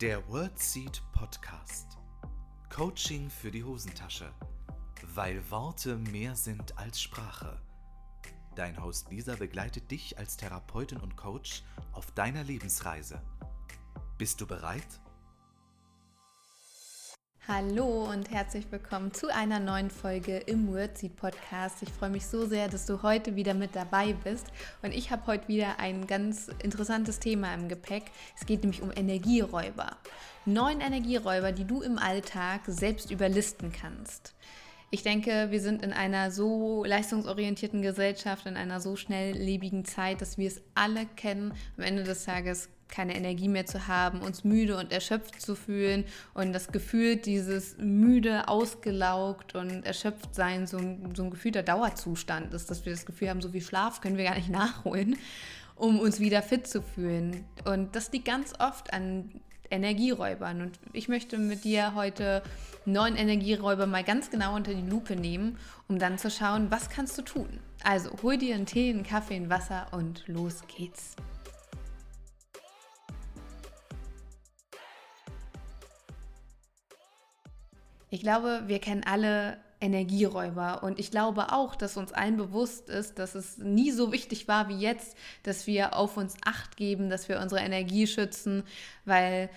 Der WordSeed Podcast. Coaching für die Hosentasche. Weil Worte mehr sind als Sprache. Dein Host Lisa begleitet dich als Therapeutin und Coach auf deiner Lebensreise. Bist du bereit? Hallo und herzlich willkommen zu einer neuen Folge im Wordseed Podcast. Ich freue mich so sehr, dass du heute wieder mit dabei bist. Und ich habe heute wieder ein ganz interessantes Thema im Gepäck. Es geht nämlich um Energieräuber. Neun Energieräuber, die du im Alltag selbst überlisten kannst. Ich denke, wir sind in einer so leistungsorientierten Gesellschaft, in einer so schnelllebigen Zeit, dass wir es alle kennen. Am Ende des Tages keine Energie mehr zu haben, uns müde und erschöpft zu fühlen und das Gefühl, dieses müde, ausgelaugt und erschöpft sein, so ein, so ein gefühlter Dauerzustand ist, dass wir das Gefühl haben, so viel Schlaf können wir gar nicht nachholen, um uns wieder fit zu fühlen. Und das liegt ganz oft an Energieräubern. Und ich möchte mit dir heute neun Energieräuber mal ganz genau unter die Lupe nehmen, um dann zu schauen, was kannst du tun. Also hol dir einen Tee, einen Kaffee, ein Wasser und los geht's. Ich glaube, wir kennen alle Energieräuber und ich glaube auch, dass uns allen bewusst ist, dass es nie so wichtig war wie jetzt, dass wir auf uns acht geben, dass wir unsere Energie schützen, weil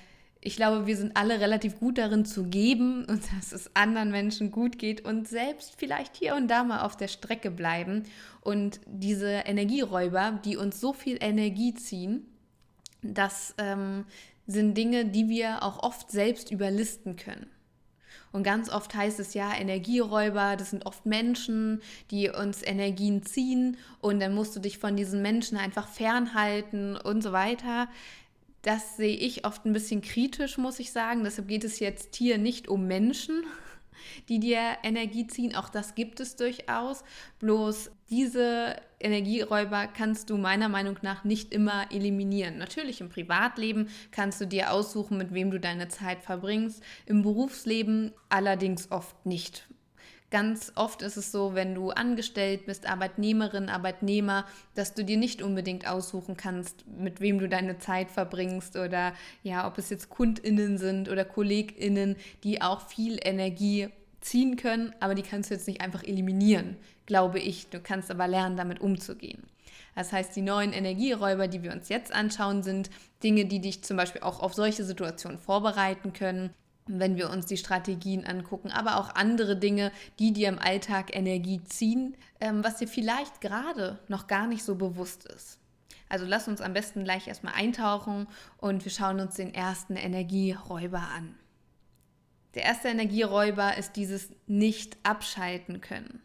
ich glaube, wir sind alle relativ gut darin zu geben und dass es anderen Menschen gut geht und selbst vielleicht hier und da mal auf der Strecke bleiben. Und diese Energieräuber, die uns so viel Energie ziehen, das ähm, sind Dinge, die wir auch oft selbst überlisten können. Und ganz oft heißt es ja, Energieräuber, das sind oft Menschen, die uns Energien ziehen und dann musst du dich von diesen Menschen einfach fernhalten und so weiter. Das sehe ich oft ein bisschen kritisch, muss ich sagen. Deshalb geht es jetzt hier nicht um Menschen, die dir Energie ziehen. Auch das gibt es durchaus. Bloß diese Energieräuber kannst du meiner Meinung nach nicht immer eliminieren. Natürlich im Privatleben kannst du dir aussuchen, mit wem du deine Zeit verbringst. Im Berufsleben allerdings oft nicht. Ganz oft ist es so, wenn du angestellt bist, Arbeitnehmerin, Arbeitnehmer, dass du dir nicht unbedingt aussuchen kannst, mit wem du deine Zeit verbringst oder ja, ob es jetzt KundInnen sind oder KollegInnen, die auch viel Energie ziehen können, aber die kannst du jetzt nicht einfach eliminieren, glaube ich. Du kannst aber lernen, damit umzugehen. Das heißt, die neuen Energieräuber, die wir uns jetzt anschauen, sind Dinge, die dich zum Beispiel auch auf solche Situationen vorbereiten können wenn wir uns die Strategien angucken, aber auch andere Dinge, die dir im Alltag Energie ziehen, ähm, was dir vielleicht gerade noch gar nicht so bewusst ist. Also lass uns am besten gleich erstmal eintauchen und wir schauen uns den ersten Energieräuber an. Der erste Energieräuber ist dieses nicht abschalten können.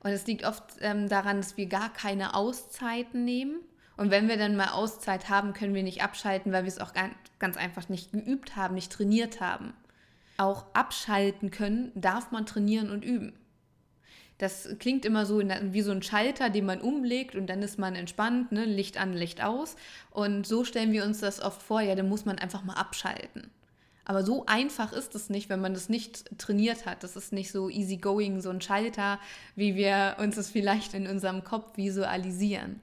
Und es liegt oft ähm, daran, dass wir gar keine Auszeiten nehmen. Und wenn wir dann mal Auszeit haben, können wir nicht abschalten, weil wir es auch ganz einfach nicht geübt haben, nicht trainiert haben auch abschalten können, darf man trainieren und üben. Das klingt immer so wie so ein Schalter, den man umlegt und dann ist man entspannt, ne? Licht an, Licht aus. Und so stellen wir uns das oft vor, ja, dann muss man einfach mal abschalten. Aber so einfach ist es nicht, wenn man das nicht trainiert hat. Das ist nicht so easy going, so ein Schalter, wie wir uns das vielleicht in unserem Kopf visualisieren.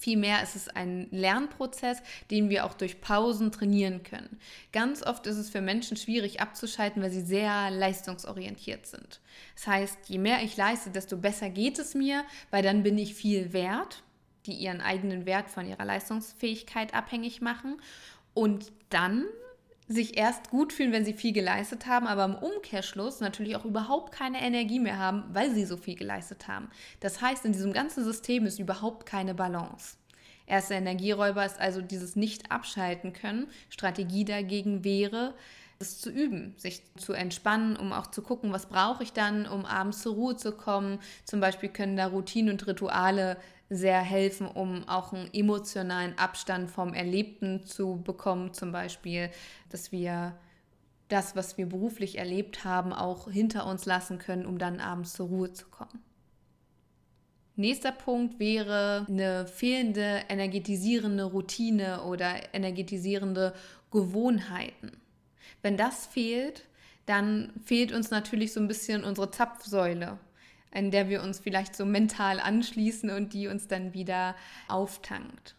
Vielmehr ist es ein Lernprozess, den wir auch durch Pausen trainieren können. Ganz oft ist es für Menschen schwierig abzuschalten, weil sie sehr leistungsorientiert sind. Das heißt, je mehr ich leiste, desto besser geht es mir, weil dann bin ich viel wert, die ihren eigenen Wert von ihrer Leistungsfähigkeit abhängig machen. Und dann sich erst gut fühlen, wenn sie viel geleistet haben, aber im Umkehrschluss natürlich auch überhaupt keine Energie mehr haben, weil sie so viel geleistet haben. Das heißt, in diesem ganzen System ist überhaupt keine Balance. Erster Energieräuber ist also dieses Nicht-Abschalten können. Strategie dagegen wäre, es zu üben, sich zu entspannen, um auch zu gucken, was brauche ich dann, um abends zur Ruhe zu kommen. Zum Beispiel können da Routinen und Rituale sehr helfen, um auch einen emotionalen Abstand vom Erlebten zu bekommen. Zum Beispiel, dass wir das, was wir beruflich erlebt haben, auch hinter uns lassen können, um dann abends zur Ruhe zu kommen. Nächster Punkt wäre eine fehlende energetisierende Routine oder energetisierende Gewohnheiten. Wenn das fehlt, dann fehlt uns natürlich so ein bisschen unsere Zapfsäule in der wir uns vielleicht so mental anschließen und die uns dann wieder auftankt.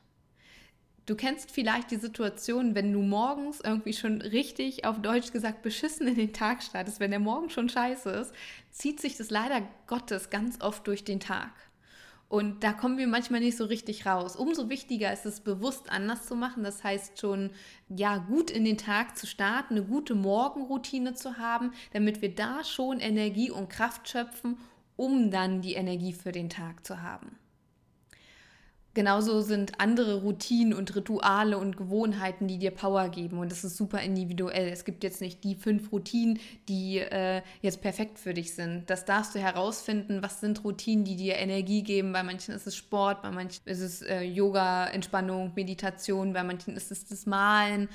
Du kennst vielleicht die Situation, wenn du morgens irgendwie schon richtig, auf Deutsch gesagt, beschissen in den Tag startest, wenn der Morgen schon scheiße ist, zieht sich das leider Gottes ganz oft durch den Tag. Und da kommen wir manchmal nicht so richtig raus. Umso wichtiger ist es, bewusst anders zu machen. Das heißt schon, ja, gut in den Tag zu starten, eine gute Morgenroutine zu haben, damit wir da schon Energie und Kraft schöpfen, um dann die Energie für den Tag zu haben. Genauso sind andere Routinen und Rituale und Gewohnheiten, die dir Power geben. Und das ist super individuell. Es gibt jetzt nicht die fünf Routinen, die äh, jetzt perfekt für dich sind. Das darfst du herausfinden. Was sind Routinen, die dir Energie geben? Bei manchen ist es Sport, bei manchen ist es äh, Yoga, Entspannung, Meditation, bei manchen ist es das Malen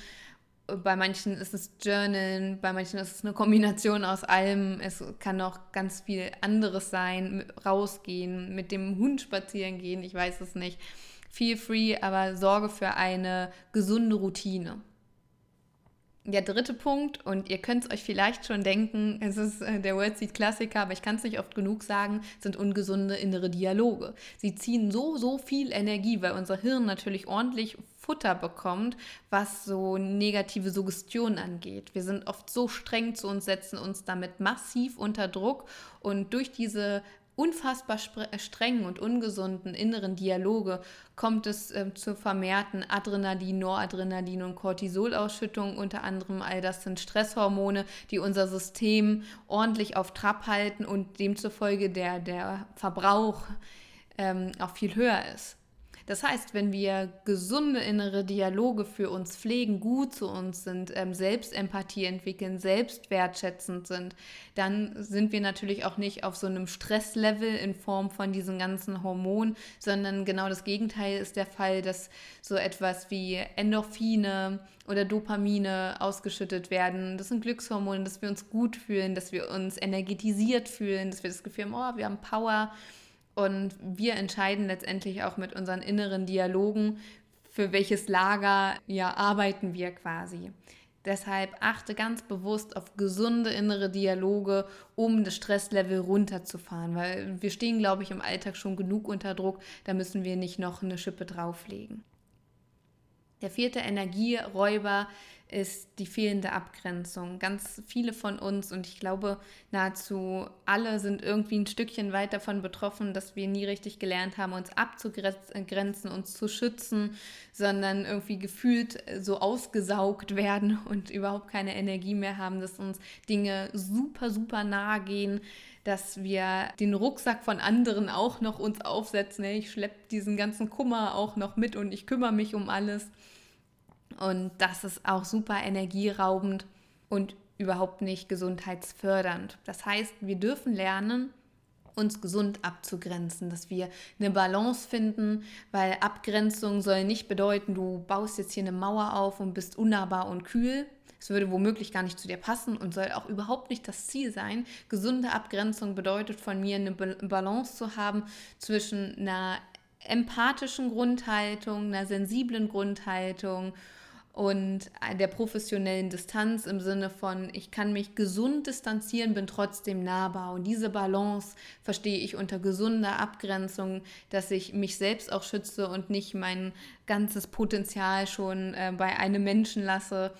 bei manchen ist es Journalen, bei manchen ist es eine Kombination aus allem. Es kann auch ganz viel anderes sein, rausgehen, mit dem Hund spazieren gehen, ich weiß es nicht. Feel free, aber sorge für eine gesunde Routine. Der dritte Punkt, und ihr könnt es euch vielleicht schon denken, es ist äh, der Wordseed-Klassiker, aber ich kann es nicht oft genug sagen, sind ungesunde innere Dialoge. Sie ziehen so, so viel Energie, weil unser Hirn natürlich ordentlich Futter bekommt, was so negative Suggestionen angeht. Wir sind oft so streng zu uns, setzen uns damit massiv unter Druck und durch diese unfassbar äh, strengen und ungesunden inneren Dialoge kommt es äh, zu vermehrten Adrenalin, Noradrenalin und Cortisolausschüttungen unter anderem. All das sind Stresshormone, die unser System ordentlich auf Trab halten und demzufolge der, der Verbrauch ähm, auch viel höher ist. Das heißt, wenn wir gesunde innere Dialoge für uns pflegen, gut zu uns sind, ähm, Selbstempathie entwickeln, selbstwertschätzend sind, dann sind wir natürlich auch nicht auf so einem Stresslevel in Form von diesen ganzen Hormonen, sondern genau das Gegenteil ist der Fall, dass so etwas wie Endorphine oder Dopamine ausgeschüttet werden. Das sind Glückshormone, dass wir uns gut fühlen, dass wir uns energetisiert fühlen, dass wir das Gefühl haben, oh, wir haben Power. Und wir entscheiden letztendlich auch mit unseren inneren Dialogen, für welches Lager ja arbeiten wir quasi. Deshalb achte ganz bewusst auf gesunde innere Dialoge, um das Stresslevel runterzufahren, weil wir stehen, glaube ich, im Alltag schon genug unter Druck, da müssen wir nicht noch eine Schippe drauflegen. Der vierte Energieräuber ist die fehlende Abgrenzung. Ganz viele von uns und ich glaube nahezu alle sind irgendwie ein Stückchen weit davon betroffen, dass wir nie richtig gelernt haben, uns abzugrenzen, uns zu schützen, sondern irgendwie gefühlt so ausgesaugt werden und überhaupt keine Energie mehr haben, dass uns Dinge super, super nahe gehen, dass wir den Rucksack von anderen auch noch uns aufsetzen. Ich schleppe diesen ganzen Kummer auch noch mit und ich kümmere mich um alles. Und das ist auch super energieraubend und überhaupt nicht gesundheitsfördernd. Das heißt, wir dürfen lernen, uns gesund abzugrenzen, dass wir eine Balance finden, weil Abgrenzung soll nicht bedeuten, du baust jetzt hier eine Mauer auf und bist unnahbar und kühl. Es würde womöglich gar nicht zu dir passen und soll auch überhaupt nicht das Ziel sein. Gesunde Abgrenzung bedeutet von mir eine Balance zu haben zwischen einer empathischen Grundhaltung, einer sensiblen Grundhaltung und der professionellen Distanz im Sinne von, ich kann mich gesund distanzieren, bin trotzdem nahbar. Und diese Balance verstehe ich unter gesunder Abgrenzung, dass ich mich selbst auch schütze und nicht mein ganzes Potenzial schon äh, bei einem Menschen lasse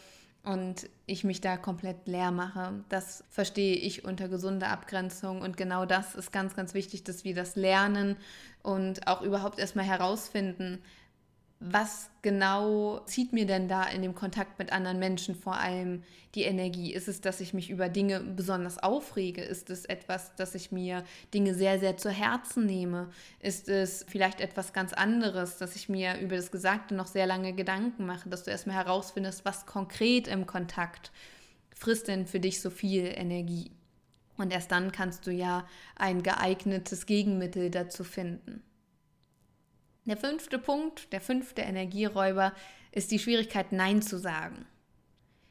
und ich mich da komplett leer mache. Das verstehe ich unter gesunder Abgrenzung und genau das ist ganz, ganz wichtig, dass wir das lernen und auch überhaupt erstmal herausfinden, was genau zieht mir denn da in dem Kontakt mit anderen Menschen vor allem die Energie? Ist es, dass ich mich über Dinge besonders aufrege? Ist es etwas, dass ich mir Dinge sehr, sehr zu Herzen nehme? Ist es vielleicht etwas ganz anderes, dass ich mir über das Gesagte noch sehr lange Gedanken mache, dass du erstmal herausfindest, was konkret im Kontakt frisst denn für dich so viel Energie? Und erst dann kannst du ja ein geeignetes Gegenmittel dazu finden. Der fünfte Punkt, der fünfte Energieräuber, ist die Schwierigkeit, Nein zu sagen.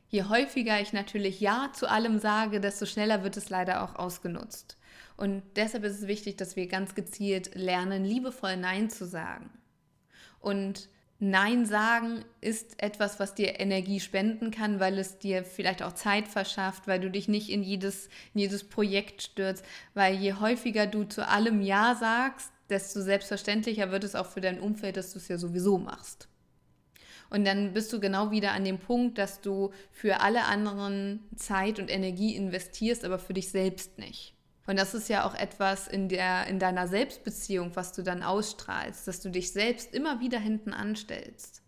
Je häufiger ich natürlich Ja zu allem sage, desto schneller wird es leider auch ausgenutzt. Und deshalb ist es wichtig, dass wir ganz gezielt lernen, liebevoll Nein zu sagen. Und Nein sagen ist etwas, was dir Energie spenden kann, weil es dir vielleicht auch Zeit verschafft, weil du dich nicht in jedes, in jedes Projekt stürzt, weil je häufiger du zu allem Ja sagst, desto selbstverständlicher wird es auch für dein Umfeld, dass du es ja sowieso machst. Und dann bist du genau wieder an dem Punkt, dass du für alle anderen Zeit und Energie investierst, aber für dich selbst nicht. Und das ist ja auch etwas in, der, in deiner Selbstbeziehung, was du dann ausstrahlst, dass du dich selbst immer wieder hinten anstellst.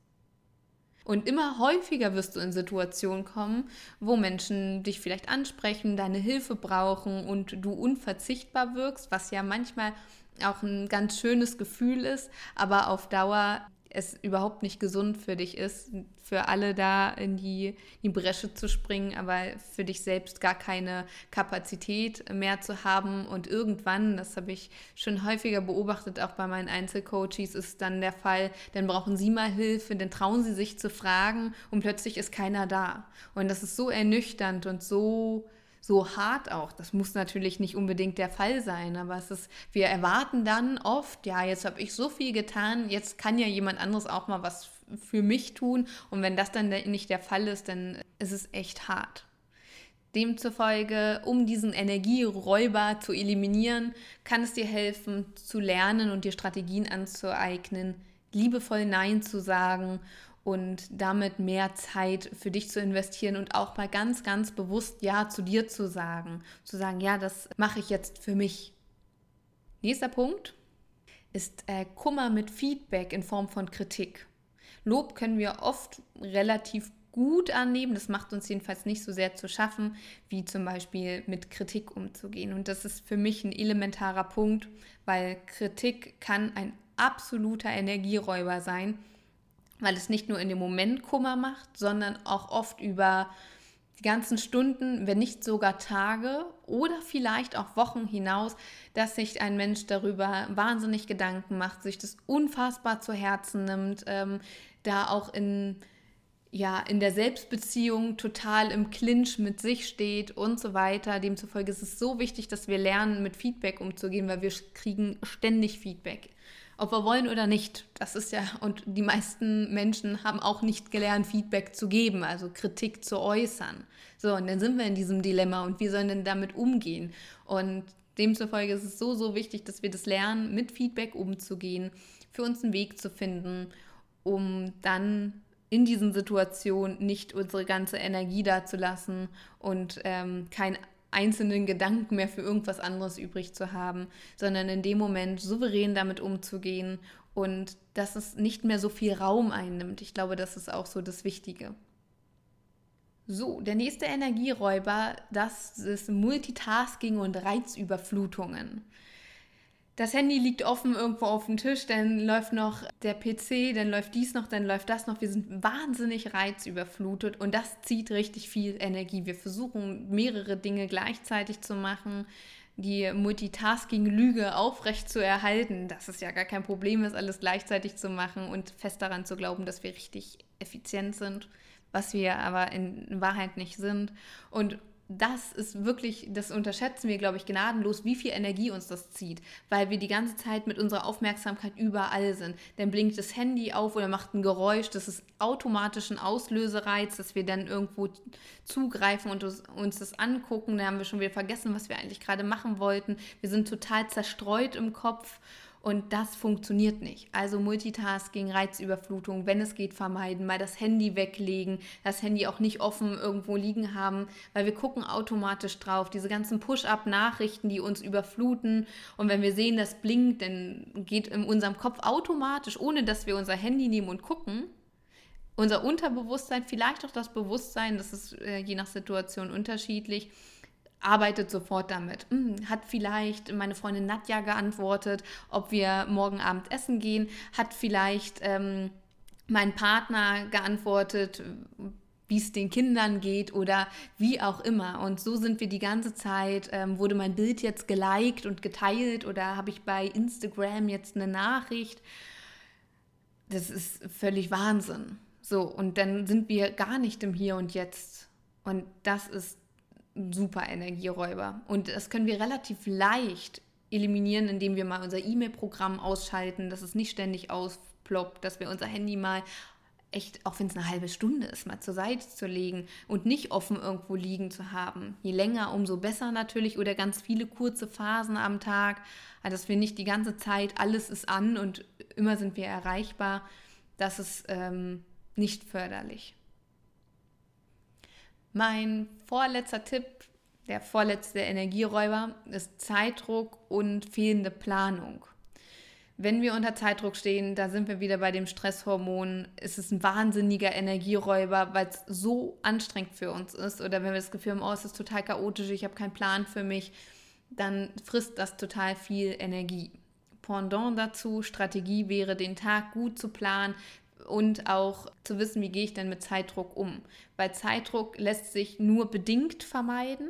Und immer häufiger wirst du in Situationen kommen, wo Menschen dich vielleicht ansprechen, deine Hilfe brauchen und du unverzichtbar wirkst, was ja manchmal auch ein ganz schönes Gefühl ist, aber auf Dauer es überhaupt nicht gesund für dich ist, für alle da in die, die Bresche zu springen, aber für dich selbst gar keine Kapazität mehr zu haben. Und irgendwann, das habe ich schon häufiger beobachtet, auch bei meinen Einzelcoaches, ist dann der Fall, dann brauchen sie mal Hilfe, dann trauen sie sich zu fragen und plötzlich ist keiner da. Und das ist so ernüchternd und so so hart auch. Das muss natürlich nicht unbedingt der Fall sein, aber es ist, wir erwarten dann oft, ja, jetzt habe ich so viel getan, jetzt kann ja jemand anderes auch mal was für mich tun. Und wenn das dann nicht der Fall ist, dann ist es echt hart. Demzufolge, um diesen Energieräuber zu eliminieren, kann es dir helfen, zu lernen und dir Strategien anzueignen, liebevoll Nein zu sagen und damit mehr Zeit für dich zu investieren und auch mal ganz, ganz bewusst Ja zu dir zu sagen. Zu sagen, ja, das mache ich jetzt für mich. Nächster Punkt ist äh, Kummer mit Feedback in Form von Kritik. Lob können wir oft relativ gut annehmen. Das macht uns jedenfalls nicht so sehr zu schaffen, wie zum Beispiel mit Kritik umzugehen. Und das ist für mich ein elementarer Punkt, weil Kritik kann ein absoluter Energieräuber sein weil es nicht nur in dem Moment Kummer macht, sondern auch oft über die ganzen Stunden, wenn nicht sogar Tage oder vielleicht auch Wochen hinaus, dass sich ein Mensch darüber wahnsinnig Gedanken macht, sich das unfassbar zu Herzen nimmt, ähm, da auch in, ja, in der Selbstbeziehung total im Clinch mit sich steht und so weiter. Demzufolge ist es so wichtig, dass wir lernen, mit Feedback umzugehen, weil wir kriegen ständig Feedback ob wir wollen oder nicht. Das ist ja, und die meisten Menschen haben auch nicht gelernt, Feedback zu geben, also Kritik zu äußern. So, und dann sind wir in diesem Dilemma und wie sollen denn damit umgehen? Und demzufolge ist es so, so wichtig, dass wir das lernen, mit Feedback umzugehen, für uns einen Weg zu finden, um dann in diesen Situationen nicht unsere ganze Energie dazulassen und ähm, kein einzelnen Gedanken mehr für irgendwas anderes übrig zu haben, sondern in dem Moment souverän damit umzugehen und dass es nicht mehr so viel Raum einnimmt. Ich glaube, das ist auch so das Wichtige. So, der nächste Energieräuber, das ist Multitasking und Reizüberflutungen das Handy liegt offen irgendwo auf dem Tisch, dann läuft noch der PC, dann läuft dies noch, dann läuft das noch. Wir sind wahnsinnig reizüberflutet und das zieht richtig viel Energie. Wir versuchen mehrere Dinge gleichzeitig zu machen, die Multitasking-Lüge aufrecht zu erhalten, dass es ja gar kein Problem ist, alles gleichzeitig zu machen und fest daran zu glauben, dass wir richtig effizient sind, was wir aber in Wahrheit nicht sind. Und das ist wirklich, das unterschätzen wir, glaube ich, gnadenlos, wie viel Energie uns das zieht, weil wir die ganze Zeit mit unserer Aufmerksamkeit überall sind. Dann blinkt das Handy auf oder macht ein Geräusch, das ist automatisch ein Auslösereiz, dass wir dann irgendwo zugreifen und uns das angucken. Da haben wir schon wieder vergessen, was wir eigentlich gerade machen wollten. Wir sind total zerstreut im Kopf und das funktioniert nicht. Also Multitasking, Reizüberflutung, wenn es geht, vermeiden, mal das Handy weglegen, das Handy auch nicht offen irgendwo liegen haben, weil wir gucken automatisch drauf. Diese ganzen Push-up-Nachrichten, die uns überfluten. Und wenn wir sehen, das blinkt, dann geht in unserem Kopf automatisch, ohne dass wir unser Handy nehmen und gucken, unser Unterbewusstsein, vielleicht auch das Bewusstsein, das ist äh, je nach Situation unterschiedlich, arbeitet sofort damit. Hm, hat vielleicht meine Freundin Nadja geantwortet, ob wir morgen Abend essen gehen. Hat vielleicht ähm, mein Partner geantwortet, wie es den Kindern geht oder wie auch immer. Und so sind wir die ganze Zeit, ähm, wurde mein Bild jetzt geliked und geteilt oder habe ich bei Instagram jetzt eine Nachricht. Das ist völlig Wahnsinn. So, und dann sind wir gar nicht im Hier und Jetzt. Und das ist super Energieräuber. Und das können wir relativ leicht eliminieren, indem wir mal unser E-Mail-Programm ausschalten, dass es nicht ständig ausploppt, dass wir unser Handy mal echt, auch wenn es eine halbe Stunde ist, mal zur Seite zu legen und nicht offen irgendwo liegen zu haben. Je länger, umso besser natürlich oder ganz viele kurze Phasen am Tag, dass wir nicht die ganze Zeit, alles ist an und immer sind wir erreichbar. Das ist ähm, nicht förderlich. Mein vorletzter Tipp, der vorletzte Energieräuber, ist Zeitdruck und fehlende Planung. Wenn wir unter Zeitdruck stehen, da sind wir wieder bei dem Stresshormon. Es ist ein wahnsinniger Energieräuber, weil es so anstrengend für uns ist. Oder wenn wir das Gefühl haben, oh, es ist total chaotisch, ich habe keinen Plan für mich, dann frisst das total viel Energie. Pendant dazu, Strategie wäre, den Tag gut zu planen und auch zu wissen, wie gehe ich denn mit Zeitdruck um. Weil Zeitdruck lässt sich nur bedingt vermeiden.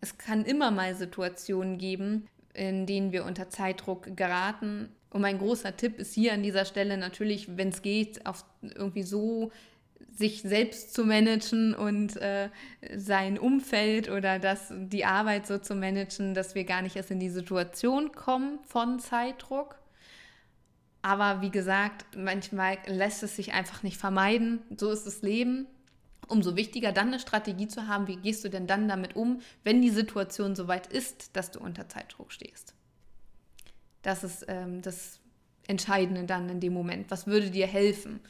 Es kann immer mal Situationen geben, in denen wir unter Zeitdruck geraten. Und mein großer Tipp ist hier an dieser Stelle natürlich, wenn es geht, auf irgendwie so sich selbst zu managen und äh, sein Umfeld oder das, die Arbeit so zu managen, dass wir gar nicht erst in die Situation kommen von Zeitdruck. Aber wie gesagt, manchmal lässt es sich einfach nicht vermeiden. So ist das Leben. Umso wichtiger dann eine Strategie zu haben, wie gehst du denn dann damit um, wenn die Situation soweit ist, dass du unter Zeitdruck stehst. Das ist ähm, das Entscheidende dann in dem Moment. Was würde dir helfen?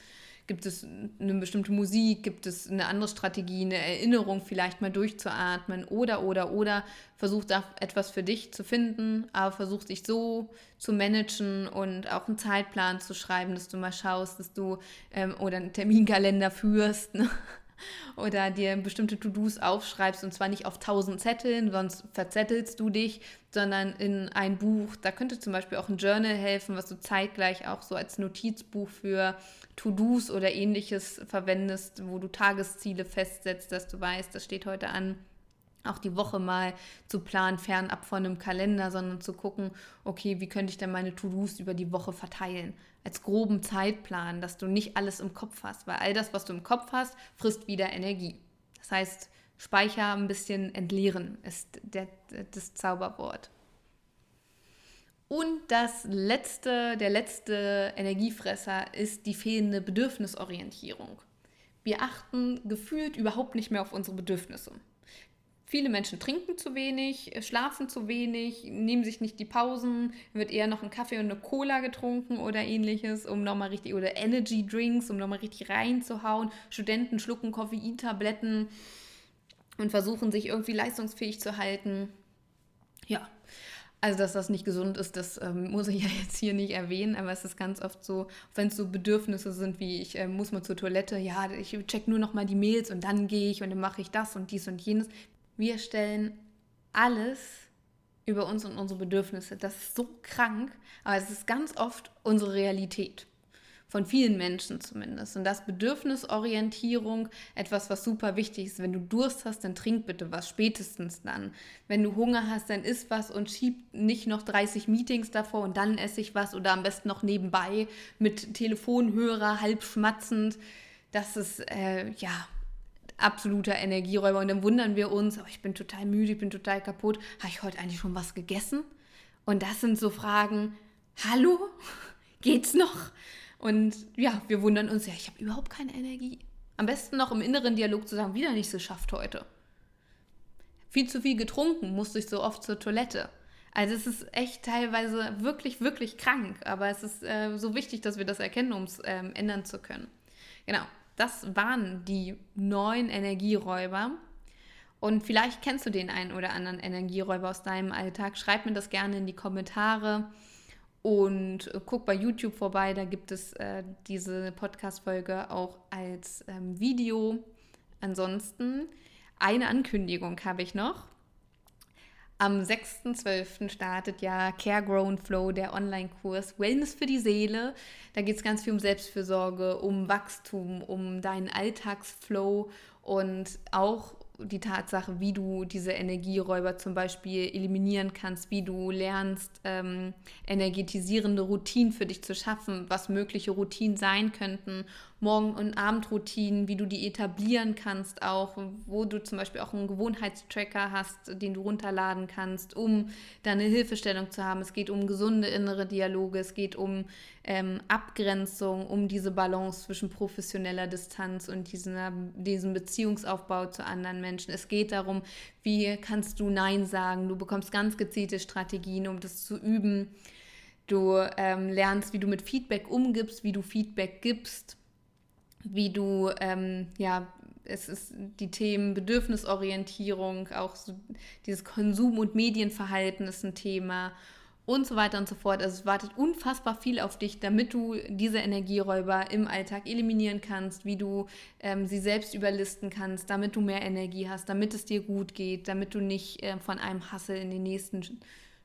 Gibt es eine bestimmte Musik? Gibt es eine andere Strategie, eine Erinnerung, vielleicht mal durchzuatmen? Oder, oder, oder versuch da etwas für dich zu finden, aber versuch dich so zu managen und auch einen Zeitplan zu schreiben, dass du mal schaust, dass du ähm, oder einen Terminkalender führst. Ne? Oder dir bestimmte To-Dos aufschreibst und zwar nicht auf tausend Zetteln, sonst verzettelst du dich, sondern in ein Buch. Da könnte zum Beispiel auch ein Journal helfen, was du zeitgleich auch so als Notizbuch für To-Dos oder ähnliches verwendest, wo du Tagesziele festsetzt, dass du weißt, das steht heute an auch die Woche mal zu planen, fernab von einem Kalender, sondern zu gucken, okay, wie könnte ich denn meine To-Dos über die Woche verteilen? Als groben Zeitplan, dass du nicht alles im Kopf hast, weil all das, was du im Kopf hast, frisst wieder Energie. Das heißt, Speicher ein bisschen entleeren ist der, das Zauberwort. Und das letzte, der letzte Energiefresser ist die fehlende Bedürfnisorientierung. Wir achten gefühlt überhaupt nicht mehr auf unsere Bedürfnisse. Viele Menschen trinken zu wenig, schlafen zu wenig, nehmen sich nicht die Pausen, wird eher noch ein Kaffee und eine Cola getrunken oder ähnliches, um nochmal richtig, oder Energy Drinks, um nochmal richtig reinzuhauen. Studenten schlucken Koffeintabletten und versuchen sich irgendwie leistungsfähig zu halten. Ja, also, dass das nicht gesund ist, das ähm, muss ich ja jetzt hier nicht erwähnen, aber es ist ganz oft so, wenn es so Bedürfnisse sind wie ich äh, muss mal zur Toilette, ja, ich check nur noch mal die Mails und dann gehe ich und dann mache ich das und dies und jenes. Wir stellen alles über uns und unsere Bedürfnisse. Das ist so krank, aber es ist ganz oft unsere Realität von vielen Menschen zumindest. Und das Bedürfnisorientierung, etwas, was super wichtig ist. Wenn du Durst hast, dann trink bitte was, spätestens dann. Wenn du Hunger hast, dann isst was und schieb nicht noch 30 Meetings davor und dann esse ich was oder am besten noch nebenbei mit Telefonhörer, halb schmatzend. Das ist, äh, ja, absoluter Energieräuber. Und dann wundern wir uns, oh, ich bin total müde, ich bin total kaputt. Habe ich heute eigentlich schon was gegessen? Und das sind so Fragen, hallo, geht's noch? Und ja, wir wundern uns, ja, ich habe überhaupt keine Energie. Am besten noch im inneren Dialog zu sagen, wieder nicht so schafft heute. Viel zu viel getrunken, musste ich so oft zur Toilette. Also es ist echt teilweise wirklich, wirklich krank, aber es ist äh, so wichtig, dass wir das erkennen, um es ähm, ändern zu können. Genau, das waren die neun Energieräuber. Und vielleicht kennst du den einen oder anderen Energieräuber aus deinem Alltag. Schreib mir das gerne in die Kommentare. Und guck bei YouTube vorbei, da gibt es äh, diese Podcast-Folge auch als ähm, Video. Ansonsten eine Ankündigung habe ich noch. Am 6.12. startet ja Care Grown Flow, der Online-Kurs Wellness für die Seele. Da geht es ganz viel um Selbstfürsorge, um Wachstum, um deinen Alltagsflow und auch die Tatsache, wie du diese Energieräuber zum Beispiel eliminieren kannst, wie du lernst, ähm, energetisierende Routinen für dich zu schaffen, was mögliche Routinen sein könnten Morgen- und Abendroutinen, wie du die etablieren kannst, auch wo du zum Beispiel auch einen Gewohnheitstracker hast, den du runterladen kannst, um da eine Hilfestellung zu haben. Es geht um gesunde innere Dialoge, es geht um ähm, Abgrenzung, um diese Balance zwischen professioneller Distanz und diesen, diesem Beziehungsaufbau zu anderen Menschen. Es geht darum, wie kannst du Nein sagen. Du bekommst ganz gezielte Strategien, um das zu üben. Du ähm, lernst, wie du mit Feedback umgibst, wie du Feedback gibst wie du ähm, ja es ist die Themen Bedürfnisorientierung, auch so dieses Konsum- und Medienverhalten ist ein Thema und so weiter und so fort. Also es wartet unfassbar viel auf dich, damit du diese Energieräuber im Alltag eliminieren kannst, wie du ähm, sie selbst überlisten kannst, damit du mehr Energie hast, damit es dir gut geht, damit du nicht äh, von einem Hassel in den nächsten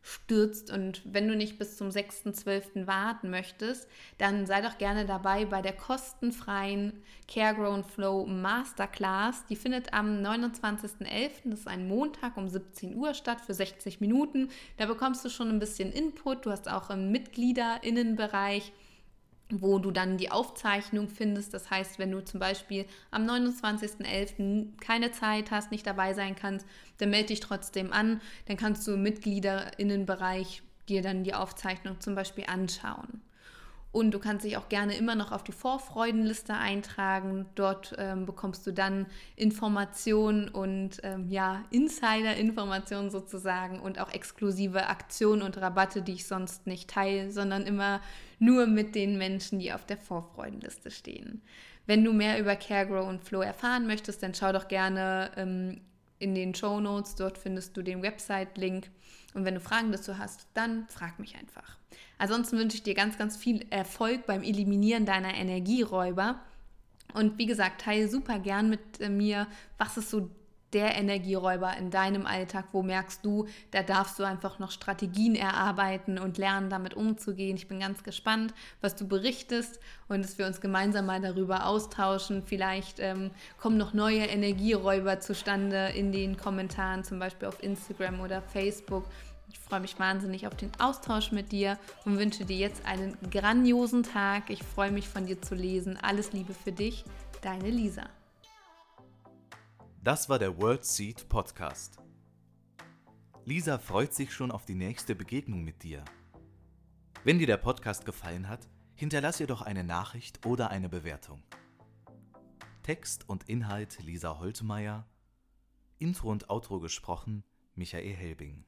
stürzt. Und wenn du nicht bis zum 6.12. warten möchtest, dann sei doch gerne dabei bei der kostenfreien Caregrown Flow Masterclass. Die findet am 29.11., das ist ein Montag um 17 Uhr statt für 60 Minuten. Da bekommst du schon ein bisschen Input. Du hast auch einen Mitgliederinnenbereich wo du dann die Aufzeichnung findest. Das heißt, wenn du zum Beispiel am 29.11. keine Zeit hast, nicht dabei sein kannst, dann melde dich trotzdem an. Dann kannst du im Mitgliederinnenbereich dir dann die Aufzeichnung zum Beispiel anschauen. Und du kannst dich auch gerne immer noch auf die Vorfreudenliste eintragen. Dort ähm, bekommst du dann Informationen und ähm, ja, Insider-Informationen sozusagen und auch exklusive Aktionen und Rabatte, die ich sonst nicht teile, sondern immer nur mit den Menschen, die auf der Vorfreudenliste stehen. Wenn du mehr über CareGrow und Flow erfahren möchtest, dann schau doch gerne ähm, in den Show Notes. Dort findest du den Website-Link. Und wenn du Fragen dazu hast, dann frag mich einfach. Ansonsten wünsche ich dir ganz, ganz viel Erfolg beim Eliminieren deiner Energieräuber. Und wie gesagt, teile super gern mit äh, mir, was ist so der Energieräuber in deinem Alltag? Wo merkst du, da darfst du einfach noch Strategien erarbeiten und lernen, damit umzugehen? Ich bin ganz gespannt, was du berichtest und dass wir uns gemeinsam mal darüber austauschen. Vielleicht ähm, kommen noch neue Energieräuber zustande in den Kommentaren, zum Beispiel auf Instagram oder Facebook. Ich freue mich wahnsinnig auf den Austausch mit dir und wünsche dir jetzt einen grandiosen Tag. Ich freue mich von dir zu lesen. Alles Liebe für dich, deine Lisa. Das war der World Seed Podcast. Lisa freut sich schon auf die nächste Begegnung mit dir. Wenn dir der Podcast gefallen hat, hinterlass ihr doch eine Nachricht oder eine Bewertung. Text und Inhalt Lisa Holtmeier, Intro und Outro gesprochen Michael Helbing.